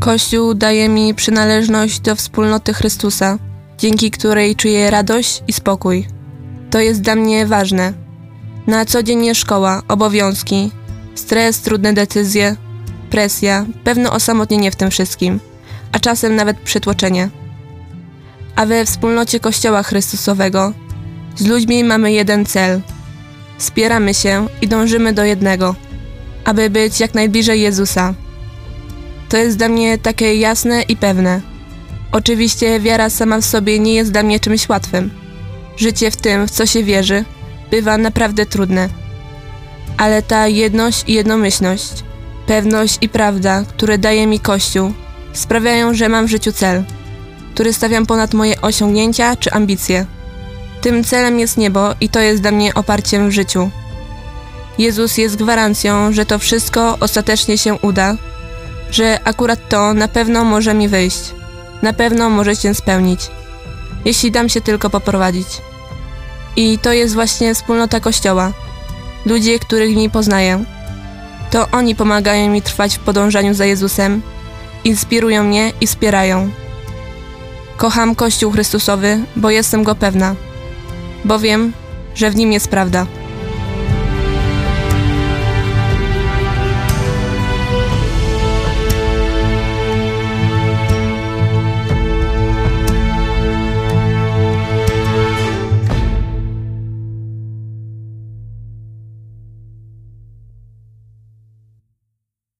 Kościół daje mi przynależność do wspólnoty Chrystusa, dzięki której czuję radość i spokój. To jest dla mnie ważne. Na co dzień szkoła, obowiązki, stres, trudne decyzje, presja, pewne osamotnienie w tym wszystkim, a czasem nawet przytłoczenie. A we wspólnocie Kościoła Chrystusowego z ludźmi mamy jeden cel. Wspieramy się i dążymy do jednego, aby być jak najbliżej Jezusa. To jest dla mnie takie jasne i pewne. Oczywiście wiara sama w sobie nie jest dla mnie czymś łatwym. Życie w tym, w co się wierzy, bywa naprawdę trudne. Ale ta jedność i jednomyślność, pewność i prawda, które daje mi Kościół, sprawiają, że mam w życiu cel, który stawiam ponad moje osiągnięcia czy ambicje. Tym celem jest niebo i to jest dla mnie oparciem w życiu. Jezus jest gwarancją, że to wszystko ostatecznie się uda, że akurat to na pewno może mi wyjść, na pewno może się spełnić, jeśli dam się tylko poprowadzić. I to jest właśnie wspólnota Kościoła, ludzie, których mi poznaję. To oni pomagają mi trwać w podążaniu za Jezusem, inspirują mnie i wspierają. Kocham Kościół Chrystusowy, bo jestem go pewna, bo wiem, że w nim jest prawda.